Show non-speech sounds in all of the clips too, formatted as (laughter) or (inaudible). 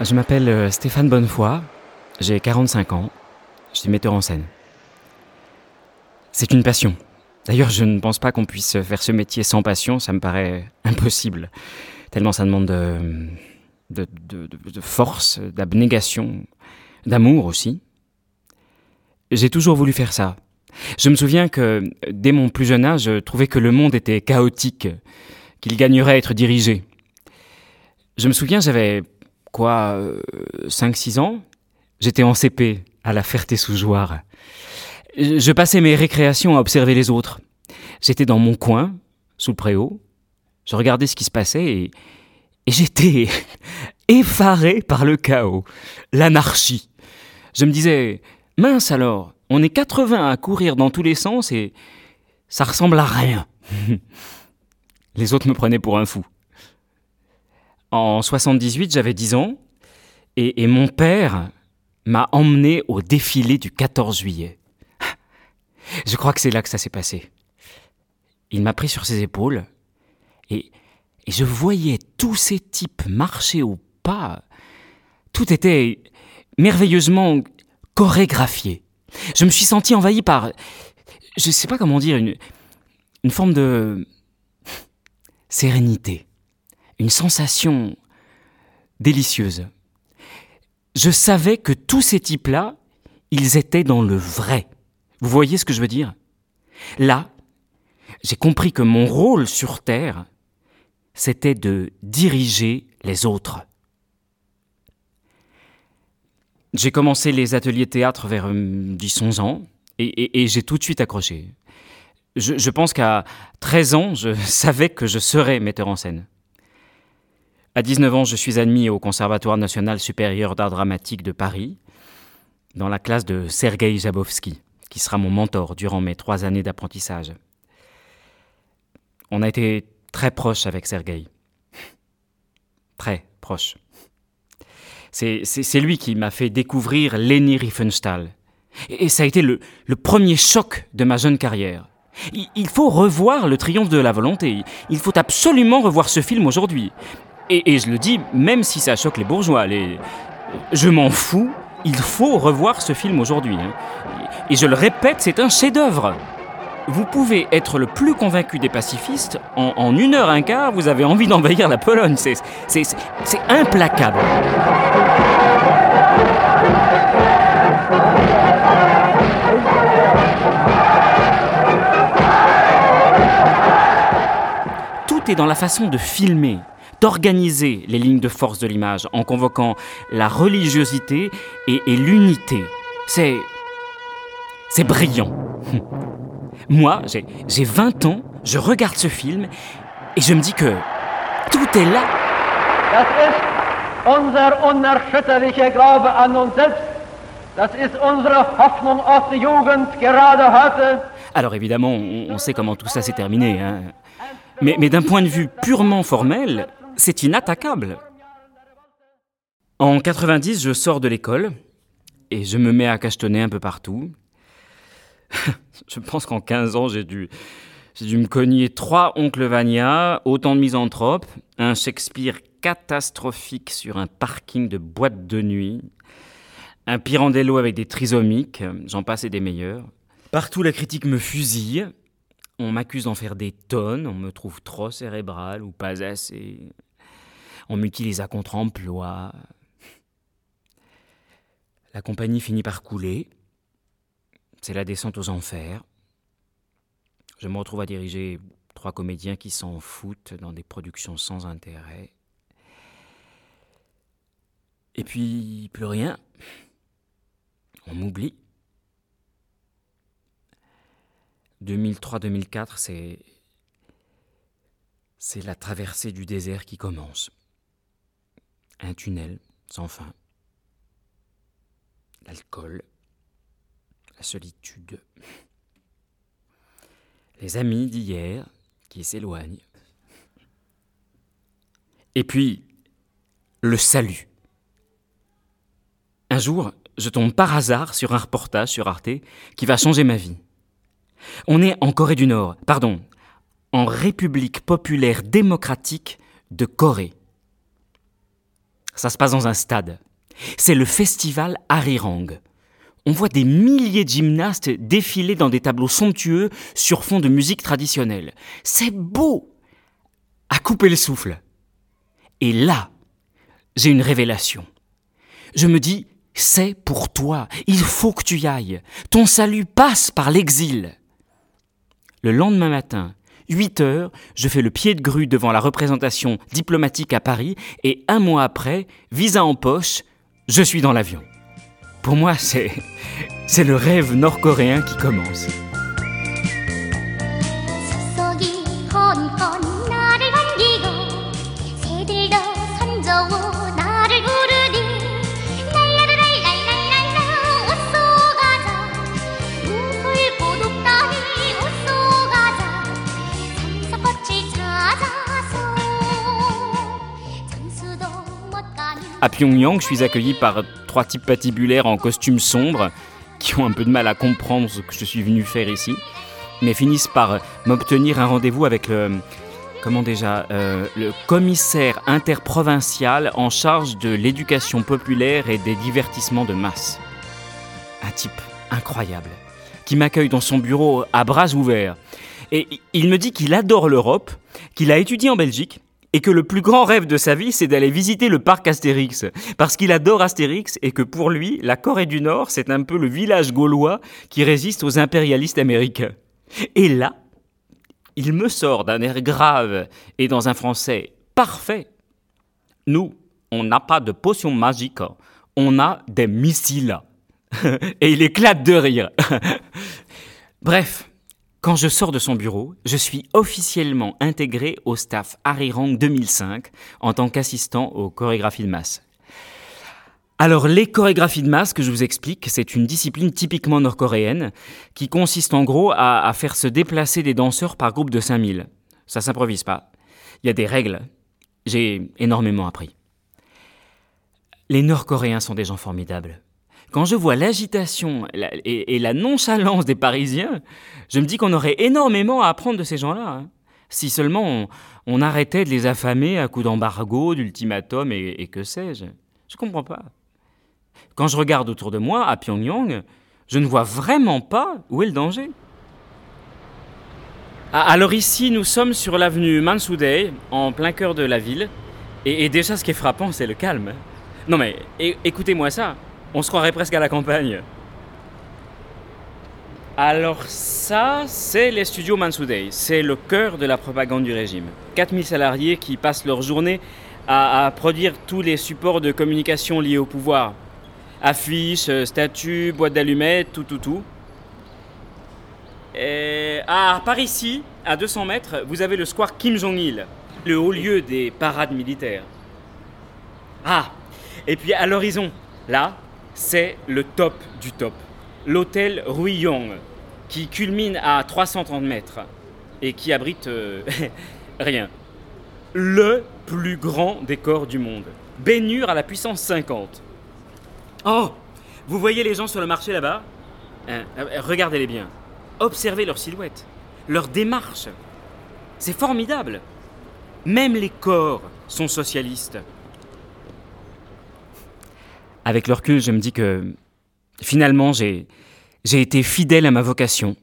Je m'appelle euh, Stéphane Bonnefoy, j'ai 45 ans, je suis metteur en scène. C'est une passion. D'ailleurs, je ne pense pas qu'on puisse faire ce métier sans passion, ça me paraît (laughs) impossible, tellement ça demande de, de, de- de- de force, d'abnégation, d'amour aussi. J'ai toujours voulu faire ça. Je me souviens que dès mon plus jeune âge, je trouvais que le monde était chaotique, qu'il gagnerait à être dirigé. Je me souviens, j'avais quoi, 5-6 ans J'étais en CP, à la Ferté-sous-Jouarre. Je je passais mes récréations à observer les autres. J'étais dans mon coin, sous le préau. Je regardais ce qui se passait et, et j'étais (laughs) effaré par le chaos, l'anarchie. Je me disais, mince alors, on est 80 à courir dans tous les sens et ça ressemble à rien. (laughs) les autres me prenaient pour un fou. En 78, j'avais 10 ans et, mon père m'a emmené au défilé du 14 juillet. Je crois que c'est là que ça s'est passé. Il m'a pris sur ses épaules et, je voyais tous ces types marcher au pas. Tout était merveilleusement chorégraphié. Je me suis senti envahi par, je ne sais pas comment dire, une forme de sérénité, une sensation délicieuse. Je savais que tous ces types-là, ils étaient dans le vrai. Vous voyez ce que je veux dire? Là, j'ai compris que mon rôle sur Terre, c'était de diriger les autres. J'ai commencé les ateliers théâtre vers 10-11 ans et, j'ai tout de suite accroché. Je, je pense qu'à 13 ans, je (laughs) savais que je serais metteur en scène. À 19 ans, je suis admis au Conservatoire national supérieur d'art dramatique de Paris, dans la classe de Sergei Jabovski, qui sera mon mentor durant mes trois années d'apprentissage. On a été très proches avec Sergei. Très proches. C'est lui qui m'a fait découvrir Leni Riefenstahl. Et, ça a été le, le premier choc de ma jeune carrière. Il, il faut revoir Le Triomphe de la volonté. Il faut absolument revoir ce film aujourd'hui. Et, je le dis, même si ça choque les bourgeois, je m'en fous, il faut revoir ce film aujourd'hui. hein. Et je le répète, c'est un chef-d'œuvre. Vous pouvez être le plus convaincu des pacifistes, en, en une heure un quart, vous avez envie d'envahir la Pologne. C'est implacable. Tout est dans la façon de filmer, d'organiser les lignes de force de l'image en convoquant la religiosité et, et l'unité. C'est. C'est brillant. (laughs) Moi, j'ai j'ai 20 ans, je regarde ce film et je me dis que tout est là. Das ist unser unerschütterlicher Glaube an uns selbst. Das ist unsere Hoffnung auf die Jugend gerade heute. Alors évidemment, on, on sait comment tout ça s'est terminé. hein. Mais, mais d'un point de vue purement formel, c'est inattaquable. En 90, je sors de l'école et je me mets à cachetonner un peu partout. (laughs) je pense qu'en 15 ans, j'ai dû, me cogner trois oncles Vania, autant de misanthropes, un Shakespeare catastrophique sur un parking de boîte de nuit, un Pirandello avec des trisomiques, j'en passe et des meilleurs. Partout, la critique me fusille. On m'accuse d'en faire des tonnes, on me trouve trop cérébral ou pas assez. On m'utilise à contre-emploi. La compagnie finit par couler. C'est la descente aux enfers. Je me retrouve à diriger trois comédiens qui s'en foutent dans des productions sans intérêt. Et puis, plus rien. On m'oublie. 2003-2004, c'est. C'est la traversée du désert qui commence. Un tunnel sans fin. L'alcool. La solitude. Les amis d'hier qui s'éloignent. Et puis, le salut. Un jour, je tombe par hasard sur un reportage sur Arte qui va changer ma vie. On est en Corée du Nord, pardon, en République populaire démocratique de Corée. Ça se passe dans un stade. C'est le festival Arirang. On voit des milliers de gymnastes défiler dans des tableaux somptueux sur fond de musique traditionnelle. C'est beau À couper le souffle. Et là, j'ai une révélation. Je me dis, c'est pour toi, il faut que tu y ailles. Ton salut passe par l'exil. Le lendemain matin, 8 heures, je fais le pied de grue devant la représentation diplomatique à Paris et un mois après, visa en poche, je suis dans l'avion. Pour moi, c'est c'est le rêve nord-coréen qui commence. À Pyongyang, je suis accueilli par trois types patibulaires en costume sombre qui ont un peu de mal à comprendre ce que je suis venu faire ici, mais finissent par m'obtenir un rendez-vous avec le, comment déjà, euh, le commissaire interprovincial en charge de l'éducation populaire et des divertissements de masse. Un type incroyable, qui m'accueille dans son bureau à bras ouverts. Et il me dit qu'il adore l'Europe, qu'il a étudié en Belgique, et que le plus grand rêve de sa vie, c'est d'aller visiter le parc Astérix, parce qu'il adore Astérix et que pour lui, la Corée du Nord, c'est un peu le village gaulois qui résiste aux impérialistes américains. Et là, il me sort d'un air grave et dans un français parfait. Nous, on n'a pas de potion magique, on a des missiles. (laughs) et il éclate de rire. (laughs) Bref, quand je sors de son bureau, je suis officiellement intégré au staff Arirang 2005 en tant qu'assistant aux chorégraphies de masse. Alors les chorégraphies de masse que je vous explique, c'est une discipline typiquement nord-coréenne qui consiste en gros à, faire se déplacer des danseurs par groupe de 5000. Ça s'improvise pas. Il y a des règles. J'ai énormément appris. Les Nord-Coréens sont des gens formidables. Quand je vois l'agitation et, la nonchalance des Parisiens, je me dis qu'on aurait énormément à apprendre de ces gens-là. Hein. Si seulement on, arrêtait de les affamer à coups d'embargo, d'ultimatum et, que sais-je. Je comprends pas. Quand je regarde autour de moi, à Pyongyang, je ne vois vraiment pas où est le danger. Ah, alors ici, nous sommes sur l'avenue Mansudae, en plein cœur de la ville. Et, déjà, ce qui est frappant, c'est le calme. Non mais, écoutez-moi ça. On se croirait presque à la campagne. Alors ça, c'est les studios Mansouday. C'est le cœur de la propagande du régime. 4000 salariés qui passent leur journée à, produire tous les supports de communication liés au pouvoir. Affiches, statues, boîtes d'allumettes, tout, tout, tout. Et, ah, par ici, à 200 mètres, vous avez le square Kim Jong-il, le haut lieu des parades militaires. Ah, et puis à l'horizon, là, c'est le top du top. L'hôtel Ruiyong, qui culmine à 330 mètres et qui abrite euh, (laughs) rien. Le plus grand décor du monde. Baignure à la puissance 50. Oh Vous voyez les gens sur le marché là-bas? Hein, euh, Regardez-les bien. Observez leur silhouette, leur démarche. C'est formidable. Même les corps sont socialistes. Avec le je me dis que finalement, j'ai, j'ai été fidèle à ma vocation.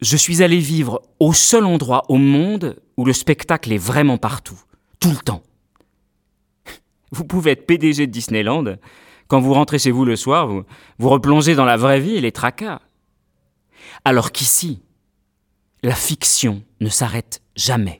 Je suis allé vivre au seul endroit au monde où le spectacle est vraiment partout, tout le temps. (laughs) Vous pouvez être PDG de Disneyland, quand vous rentrez chez vous le soir, vous, vous replongez dans la vraie vie et les tracas. Alors qu'ici, la fiction ne s'arrête jamais.